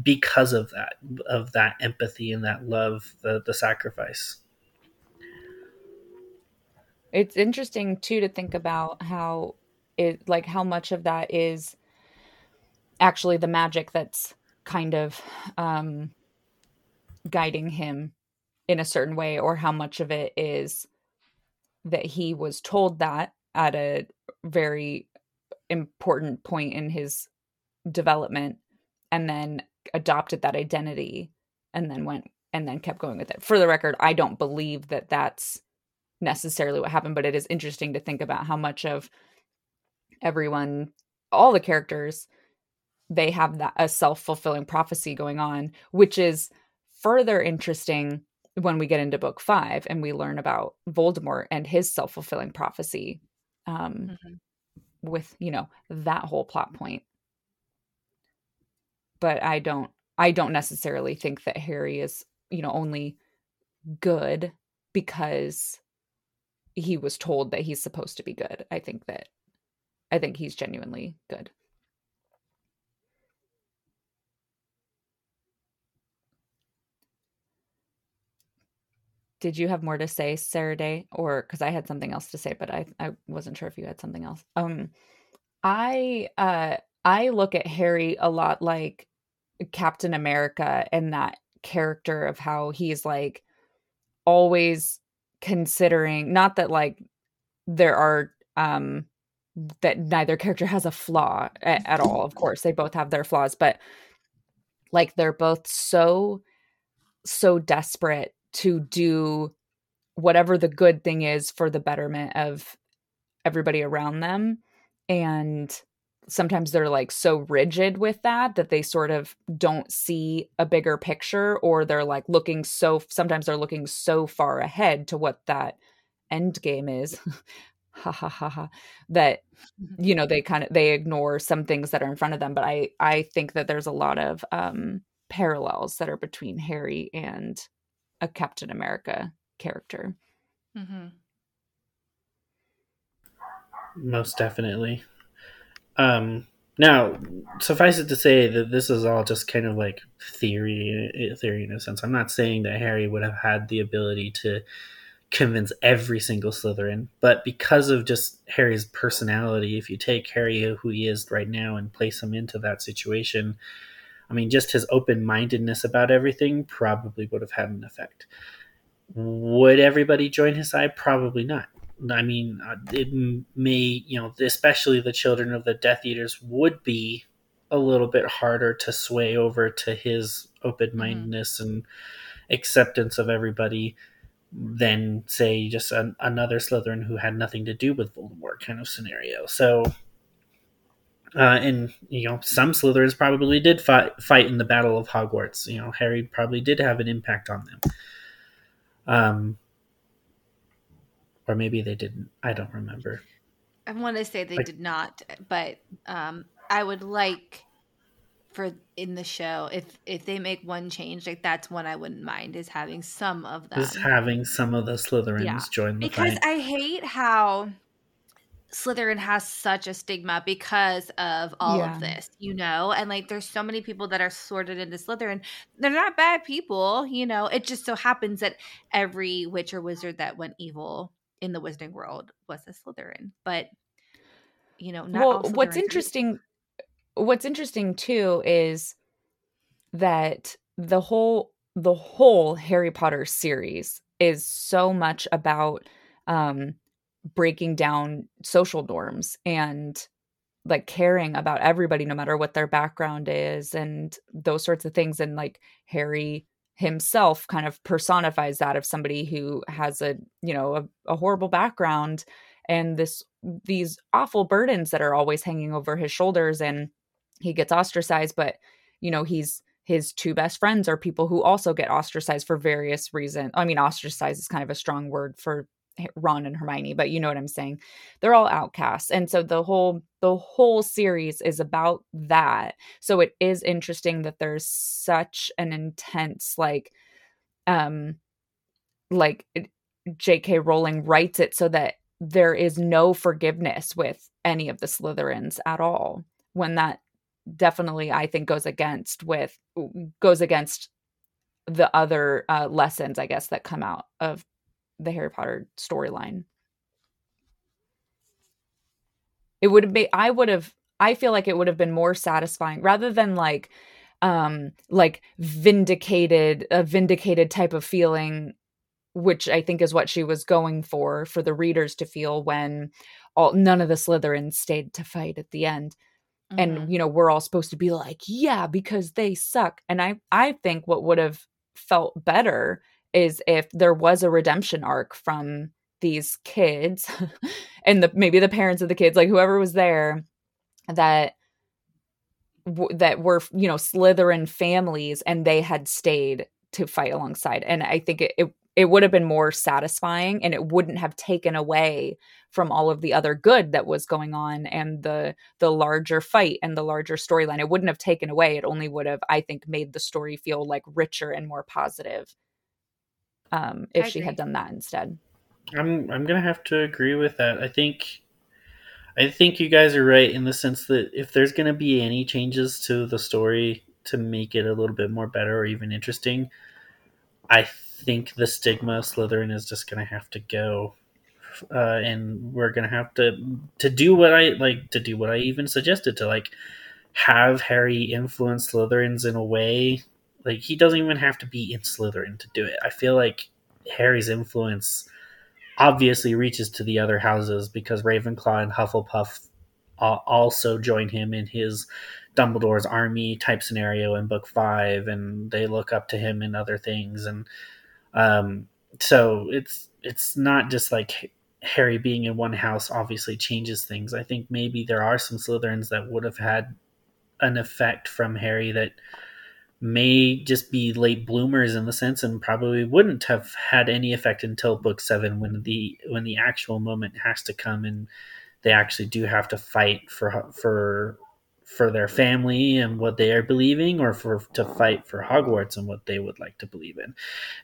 because of that of that empathy and that love, the the sacrifice. It's interesting too to think about how it like how much of that is actually the magic that's kind of um guiding him in a certain way or how much of it is that he was told that at a very important point in his development and then adopted that identity and then went and then kept going with it. For the record, I don't believe that that's necessarily what happened, but it is interesting to think about how much of everyone, all the characters, they have that a self-fulfilling prophecy going on, which is further interesting when we get into book 5 and we learn about Voldemort and his self-fulfilling prophecy. Um, mm-hmm with you know that whole plot point. But i don't i don't necessarily think that harry is you know only good because he was told that he's supposed to be good. I think that i think he's genuinely good did you have more to say, Sarah-Daye? Or because I had something else to say, but I, I wasn't sure if you had something else. Um I uh I look at Harry a lot like Captain America and that character of how he's like always considering not that like there are um that neither character has a flaw at, at all of course they both have their flaws but like they're both so so desperate to do whatever the good thing is for the betterment of everybody around them and sometimes they're like so rigid with that that they sort of don't see a bigger picture or they're like looking so sometimes they're looking so far ahead to what that end game is ha ha ha ha that mm-hmm. you know they kind of they ignore some things that are in front of them but i i think that there's a lot of um parallels that are between harry and a Captain America character. Mm-hmm. Most definitely. Um, now, suffice it to say that this is all just kind of like theory, eh, theory in a sense. I'm not saying that Harry would have had the ability to convince every single Slytherin, but because of just Harry's personality, if you take Harry who he is right now and place him into that situation, I mean, just his open mindedness about everything probably would have had an effect. Would everybody join his side? Probably not. I mean, uh, it may, you know, especially the children of the Death Eaters would be a little bit harder to sway over to his open mindedness mm-hmm. and acceptance of everybody than, say, just an, another Slytherin who had nothing to do with Voldemort kind of scenario. So uh, and you know, some Slytherins probably did fight fight in the Battle of Hogwarts. You know, Harry probably did have an impact on them. Um, or maybe they didn't. I don't remember. I want to say they like, did not, but um, I would like for in the show if if they make one change, like that's one I wouldn't mind is having some of them. Is having some of the Slytherins yeah. join the fight. because fight. I hate how Slytherin has such a stigma because of all yeah. of this, you know? And like there's so many people that are sorted into Slytherin. They're not bad people, you know. It just so happens that every witch or wizard that went evil in the wizarding world was a Slytherin. But you know, well, what's interesting what's interesting too is that the whole the whole Harry Potter series is so much about um breaking down social norms and like caring about everybody no matter what their background is and those sorts of things and like harry himself kind of personifies that of somebody who has a you know a, a horrible background and this these awful burdens that are always hanging over his shoulders and he gets ostracized but you know he's his two best friends are people who also get ostracized for various reasons. I mean, ostracized is kind of a strong word for Ron and Hermione, but you know what I'm saying. They're all outcasts. And so the whole the whole series is about that. So it is interesting that there's such an intense like um like J.K. Rowling writes it so that there is no forgiveness with any of the Slytherins at all. When that definitely, I think, goes against with goes against the other uh, lessons, I guess, that come out of the Harry Potter storyline. It would be, I would have, I feel like it would have been more satisfying rather than like, um, like vindicated, a vindicated type of feeling, which I think is what she was going for, for the readers to feel when all, none of the Slytherins stayed to fight at the end. Mm-hmm. And, you know, we're all supposed to be like, yeah, because they suck. And I, I think what would have felt better is if there was a redemption arc from these kids and the maybe the parents of the kids like whoever was there that w- that were you know Slytherin families and they had stayed to fight alongside. And I think it, it it would have been more satisfying and it wouldn't have taken away from all of the other good that was going on and the the larger fight and the larger storyline. It wouldn't have taken away. It only would have i think made the story feel like richer and more positive um if she had done that instead. I'm i'm gonna have to agree with that. I think i think you guys are right in the sense that if there's gonna be any changes to the story to make it a little bit more better or even interesting i think the stigma of slytherin is just gonna have to go uh, and we're gonna have to to do what I like to do what I even suggested to like have Harry influence Slytherins in a way like he doesn't even have to be in Slytherin to do it. I feel like Harry's influence obviously reaches to the other houses because Ravenclaw and Hufflepuff also join him in his Dumbledore's army type scenario in book five, and they look up to him in other things, and um, so it's it's not just like Harry being in one house obviously changes things. I think maybe there are some Slytherins that would have had an effect from Harry that may just be late bloomers in the sense and probably wouldn't have had any effect until book 7 when the when the actual moment has to come and they actually do have to fight for for for their family and what they are believing or for to fight for Hogwarts and what they would like to believe in.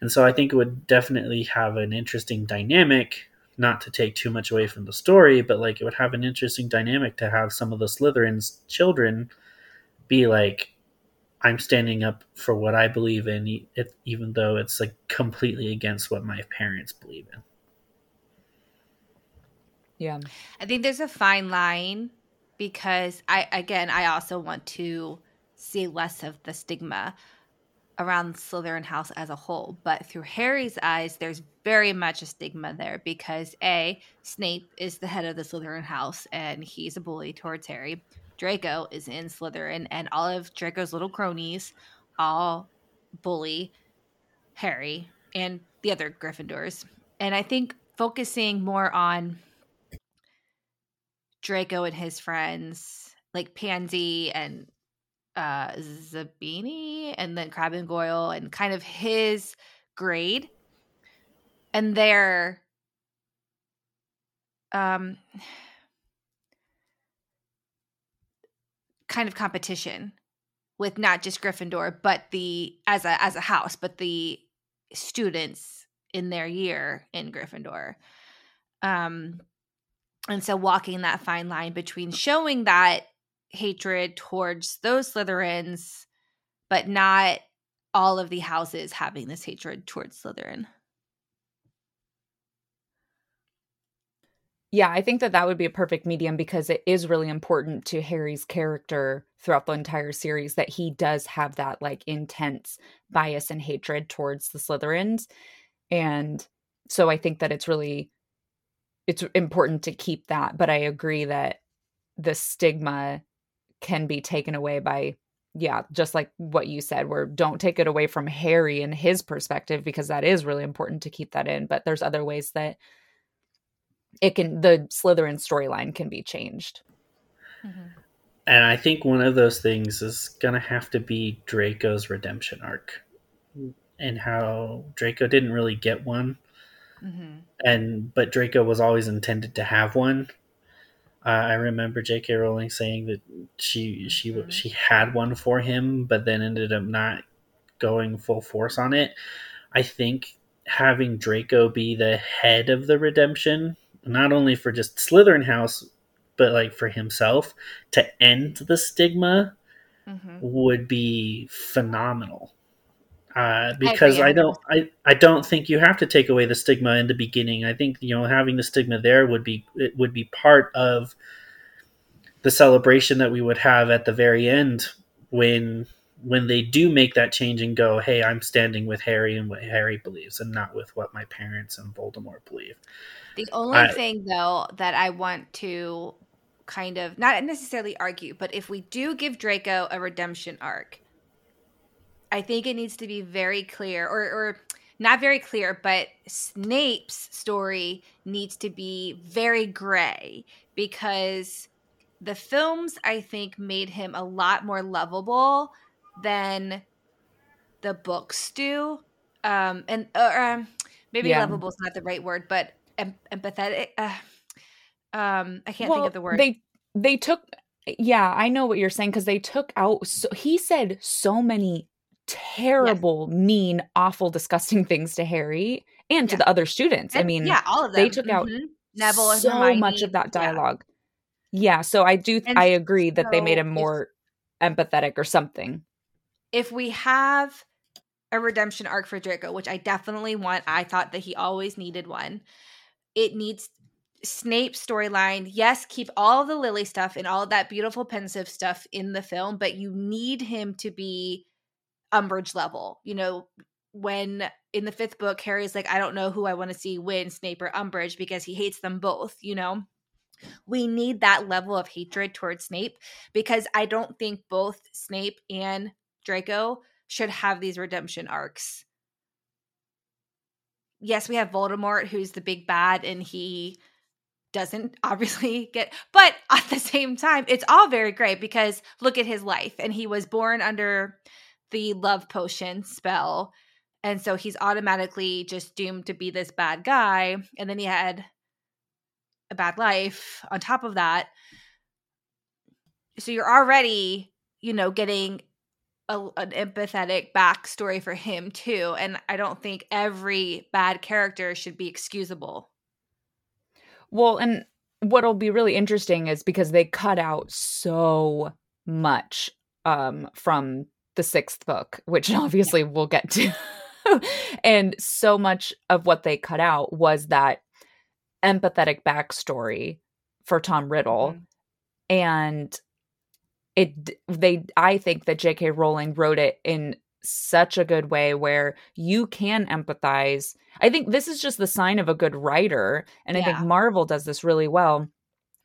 And so I think it would definitely have an interesting dynamic not to take too much away from the story, but like it would have an interesting dynamic to have some of the Slytherin's children be like, I'm standing up for what I believe in, even though it's like completely against what my parents believe in. Yeah. I think there's a fine line because I, again, I also want to see less of the stigma around Slytherin house as a whole. But through Harry's eyes, there's very much a stigma there because A, Snape is the head of the Slytherin house and he's a bully towards Harry. Draco is in Slytherin and all of Draco's little cronies all bully Harry and the other Gryffindors. And I think focusing more on Draco and his friends, like Pansy and uh Zabini and then Crabbe and Goyle and kind of his grade and their um kind of competition with not just Gryffindor but the as a as a house but the students in their year in Gryffindor um and so walking that fine line between showing that hatred towards those Slytherins, but not all of the houses having this hatred towards Slytherin. Yeah, I think that that would be a perfect medium because it is really important to Harry's character throughout the entire series that he does have that like intense bias and hatred towards the Slytherins. And so I think that it's really it's important to keep that, but I agree that the stigma can be taken away by yeah just like what you said where don't take it away from harry and his perspective because that is really important to keep that in but there's other ways that it can the slytherin storyline can be changed mm-hmm. and i think one of those things is gonna have to be draco's redemption arc and how draco didn't really get one mm-hmm. and but draco was always intended to have one uh, I remember J.K. Rowling saying that she she mm-hmm. she had one for him, but then ended up not going full force on it. I think having Draco be the head of the redemption, not only for just Slytherin House, but like for himself to end the stigma Mhm. would be phenomenal. Uh, because agree, I, don't, I, I don't think you have to take away the stigma in the beginning. I think you know having the stigma there would be it would be part of the celebration that we would have at the very end when when they do make that change and go, hey, I'm standing with Harry and what Harry believes, and not with what my parents and Voldemort believe. The only I- thing, though, that I want to kind of not necessarily argue, but if we do give Draco a redemption arc, I think it needs to be very clear, or, or not very clear, but Snape's story needs to be very gray because the films, I think, made him a lot more lovable than the books do. Um, and or, um, maybe Yeah. lovable is not the right word, but em- empathetic. Uh, um, I can't think of the word. They they took yeah, I know what you're saying because they took out so he said so many terrible, mean, awful, disgusting things to Harry and to Yeah. the other students. I mean, yeah, all of them. they took out Mhm. Neville and so Hermione, much of that dialogue. Yeah, so I do And I agree that they made him more empathetic or something. If we have a redemption arc for Draco, which I definitely want, I thought that he always needed one. It needs Snape storyline. Yes, keep all the Lily stuff and all that beautiful Pensieve stuff in the film, but you need him to be Umbridge level. You know, when in the fifth book, Harry's like, I don't know who I want to see win, Snape or Umbridge, because he hates them both, you know? We need that level of hatred towards Snape because I don't think both Snape and Draco should have these redemption arcs. Yes, we have Voldemort, who's the big bad, and he doesn't obviously get, but at the same time, it's all very great because look at his life. And he was born under the love potion spell. And so he's automatically just doomed to be this bad guy. And then he had a bad life on top of that. So you're already, you know, getting a, an empathetic backstory for him too. And I don't think every bad character should be excusable. Well, and what'll be really interesting is because they cut out so much um from the sixth book, which obviously we'll get to. and so much of what they cut out was that empathetic backstory for Tom Riddle. Mhm. And it they I think that J.K. Rowling wrote it in such a good way where you can empathize. I think this is just the sign of a good writer. And I think Marvel does this really well.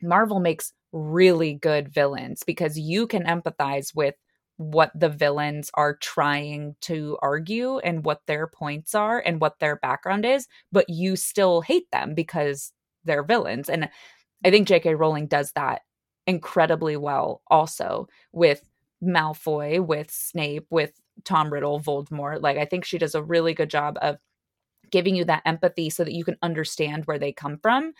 Marvel makes really good villains because you can empathize with what the villains are trying to argue and what their points are and what their background is, but you still hate them because they're villains. And I think J.K. Rowling does that incredibly well also with Malfoy, with Snape, with Tom Riddle, Voldemort. Like I think she does a really good job of giving you that empathy so that you can understand where they come from,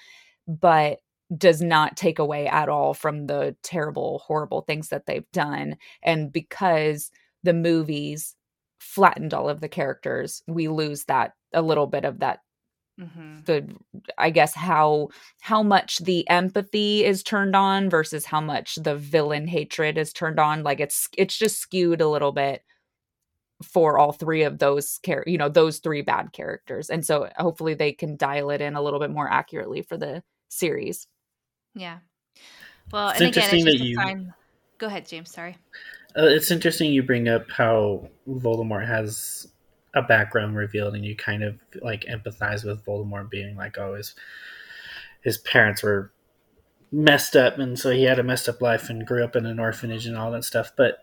but does not take away at all from the terrible, horrible things that they've done. And because the movies flattened all of the characters, we lose that a little bit of that Mhm. the i guess how how much the empathy is turned on versus how much the villain hatred is turned on like it's it's just skewed a little bit for all three of those char- you know those three bad characters and so hopefully they can dial it in a little bit more accurately for the series Yeah. Well, It's and again, it's interesting that a you- sign. Go ahead, James. Sorry. Uh, it's interesting you bring up how Voldemort has a background revealed, and you kind of like empathize with Voldemort being like, oh, his his parents were messed up, and so he had a messed up life and grew up in an orphanage and all that stuff. But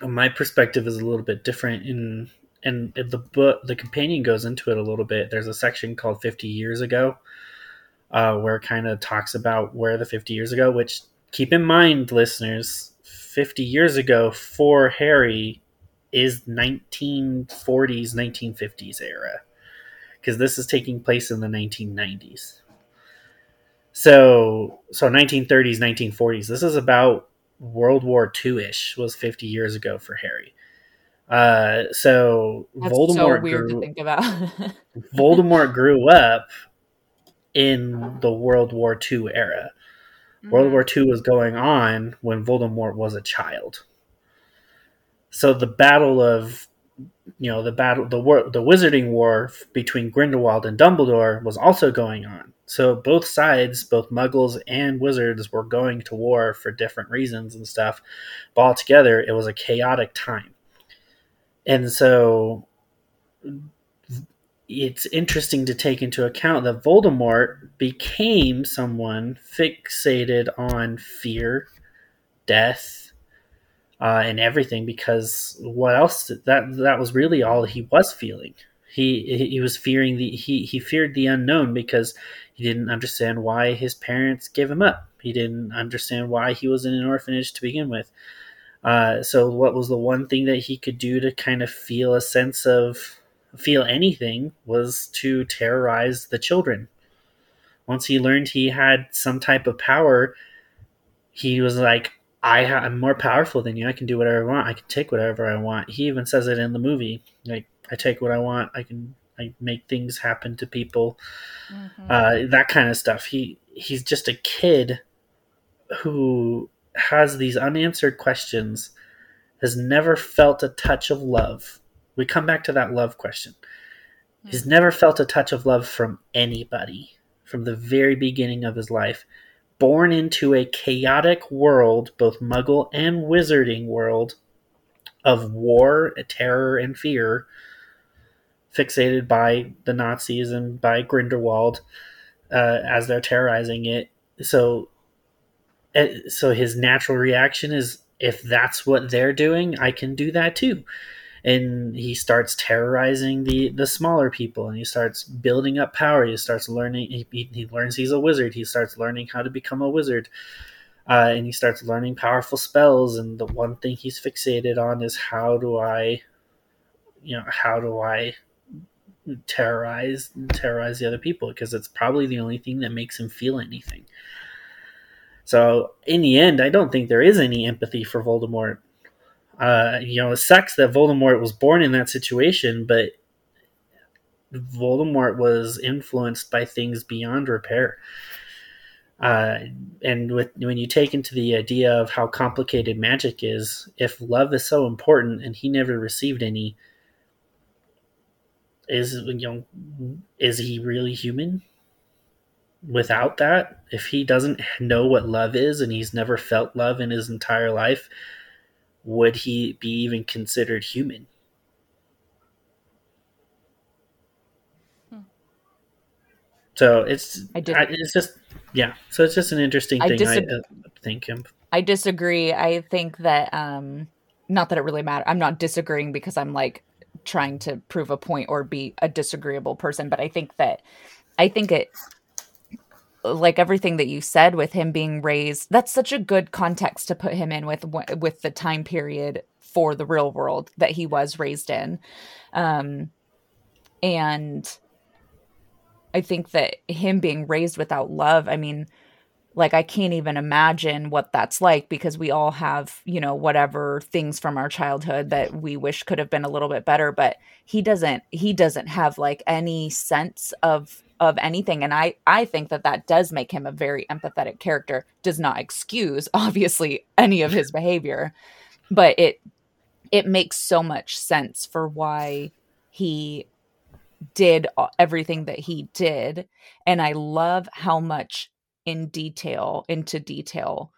my perspective is a little bit different. In and the book, the companion goes into it a little bit. There's a section called Fifty Years Ago, uh, where it kind of talks about where the 50 years ago, which keep in mind, listeners, 50 years ago for Harry is 1940s, 1950s era. Because this is taking place in the 1990s. So, so 1930s, 1940s. This is about World War II ish, was 50 years ago for Harry. Uh, so That's Voldemort so weird grew, to think about. Voldemort grew up in the World War II era. World Mhm. War II was going on when Voldemort was a child. So the battle of, you know, the battle, the war, the Wizarding War between Grindelwald and Dumbledore was also going on. So both sides, both Muggles and Wizards, were going to war for different reasons and stuff. But altogether, it was a chaotic time, and so it's interesting to take into account that Voldemort became someone fixated on fear, death, uh, and everything because what else that that was really all he was feeling. He he was fearing the he he feared the unknown because he didn't understand why his parents gave him up. He didn't understand why he was in an orphanage to begin with. Uh, so what was the one thing that he could do to kind of feel a sense of feel anything was to terrorize the children. Once he learned he had some type of power, he was like, I ha- I'm more powerful than you. I can do whatever I want. I can take whatever I want. He even says it in the movie. Like, I take what I want. I can I make things happen to people. Mhm. Uh, that kind of stuff. He he's just a kid who has these unanswered questions, has never felt a touch of love. We come back to that love question. He's never felt a touch of love from anybody from the very beginning of his life. Born into a chaotic world, both muggle and wizarding world, of war, terror, and fear, fixated by the Nazis and by Grindelwald uh, as they're terrorizing it. So, eh, so his natural reaction is, if that's what they're doing, I can do that too and he starts terrorizing the the smaller people and he starts building up power. He starts learning he, he, learns he's a wizard. He starts learning how to become a wizard. Uh, and he starts learning powerful spells and the one thing he's fixated on is how do i you know how do i terrorize terrorize the other people because it's probably the only thing that makes him feel anything. So in the end i don't think there is any empathy for voldemort uh, you know, it sucks that Voldemort was born in that situation, but Voldemort was influenced by things beyond repair. Uh, and with when you take into the idea of how complicated magic is, if love is so important and he never received any, is you know, is he really human? Without that, if he doesn't know what love is and he's never felt love in his entire life, would he be even considered human? Hmm. So it's I did- it's just yeah. So it's just an interesting I thing. I, uh, think him. I disagree. I think that um not that it really matters. I'm not disagreeing because I'm like trying to prove a point or be a disagreeable person, but I think that I think it like everything that you said with him being raised that's such a good context to put him in with with the time period for the real world that he was raised in. Um and i think that him being raised without love i mean like i can't even imagine what that's like because we all have you know whatever things from our childhood that we wish could have been a little bit better but he doesn't he doesn't have like any sense of of anything. And i i think that that does make him a very empathetic character does not excuse obviously any of his behavior but it it makes so much sense for why he did everything that he did. And i love how much in detail into detail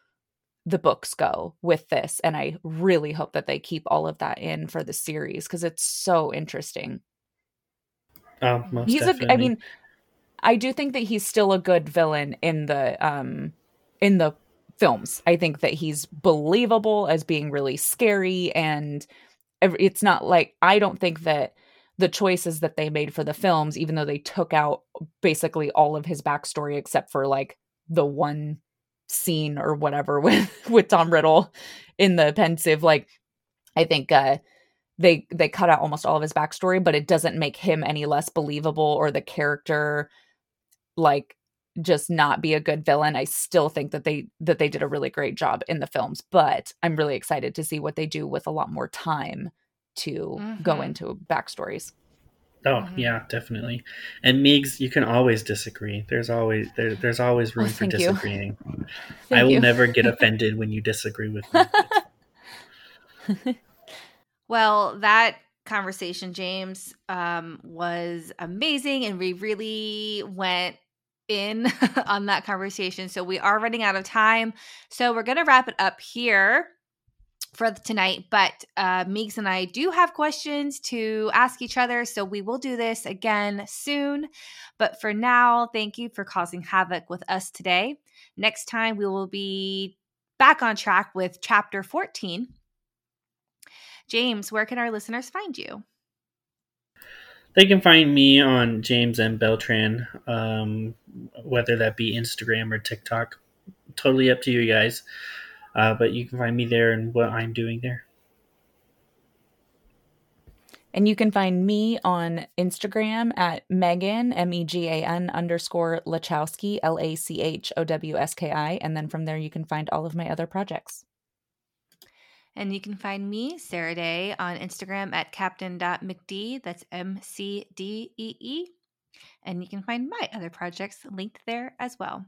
the books go with this and i really hope that they keep all of that in for the series because it's so interesting Oh, he's a definitely. i mean i do think that he's still a good villain in the um in the films i think that he's believable as being really scary and it's not like i don't think that the choices that they made for the films even though they took out basically all of his backstory except for like the one scene or whatever with with tom riddle in the Pensieve like i think uh they they cut out almost all of his backstory but it doesn't make him any less believable or the character like just not be a good villain i still think that they that they did a really great job in the films but i'm really excited to see what they do with a lot more time to go Mhm. into backstories. Oh Mhm. yeah, definitely. And Meigs, you can always disagree. There's always there, there's always room Oh, for disagreeing. I will you. never get offended when you disagree with me. Well, that conversation, James, um, was amazing, and we really went in on that conversation. So we are running out of time. So we're going to wrap it up here for tonight. But uh, Meeks and I do have questions to ask each other. So we will do this again soon. But for now, thank you for causing havoc with us today. Next time, we will be back on track with chapter 14. James, where can our listeners find you? They can find me on James M. Beltran, um, whether that be Instagram or TikTok. Totally up to you guys. Uh, but you can find me there and what I'm doing there. And you can find me on Instagram at Megan, M E G A N underscore Lachowski, L A C H O W S K I. And then from there, you can find all of my other projects. And you can find me, Sarah-Daye, on Instagram at captain.mcdee. That's M C D E E. And you can find my other projects linked there as well.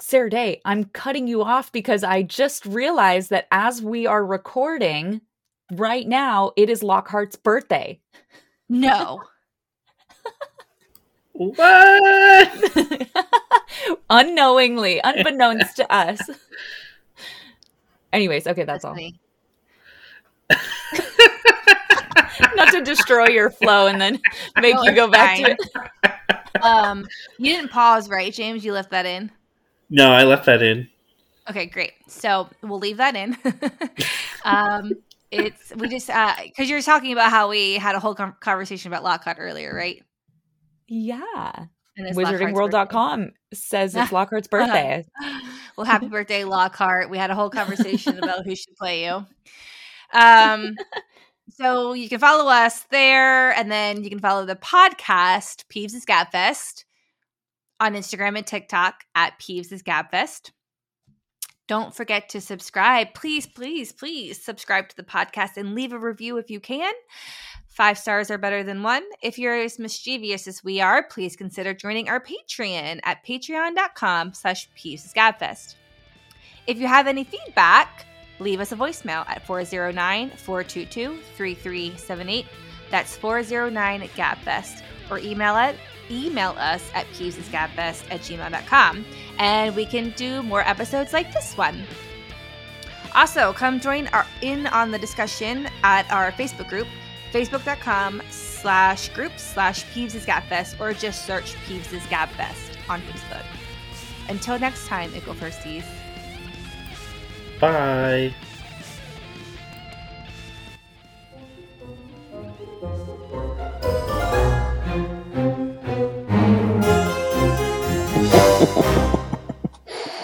Sarah-Daye, I'm cutting you off because I just realized that as we are recording right now, it is Lockhart's birthday. No. What? Unknowingly, unbeknownst to us. Anyways, okay, that's all. Not to destroy your flow and then make No, you go it's back to it. Um, you didn't pause, right, James? You left that in. No, I left that in. Okay, great. So we'll leave that in. um, it's we just because you're talking about how we had a whole com- conversation about Lockhart earlier, right? Yeah. And it's Lockhart's Wizardingworld.com says it's Lockhart's birthday. birthday. well, happy birthday, Lockhart. We had a whole conversation about who should play you. Um, so you can follow us there, and then you can follow the podcast Peeves is Gabfest on Instagram and TikTok at Peeves is Gabfest. Don't forget to subscribe. Please, please, please subscribe to the podcast and leave a review if you can. Five stars are better than one. If you're as mischievous as we are, please consider joining our Patreon at patreon.com slash Gabfest. If you have any feedback, leave us a voicemail at 409-422-3378. That's 409-GABFest. Or email it email us at peevesisgabfest at gmail.com and we can do more episodes like this one. Also, come join our in on the discussion at our Facebook group, facebook.com slash group slash Peeves Gabfest, or just search Peeves Gabfest on Facebook. Until next time, Ickle Firsties. Bye.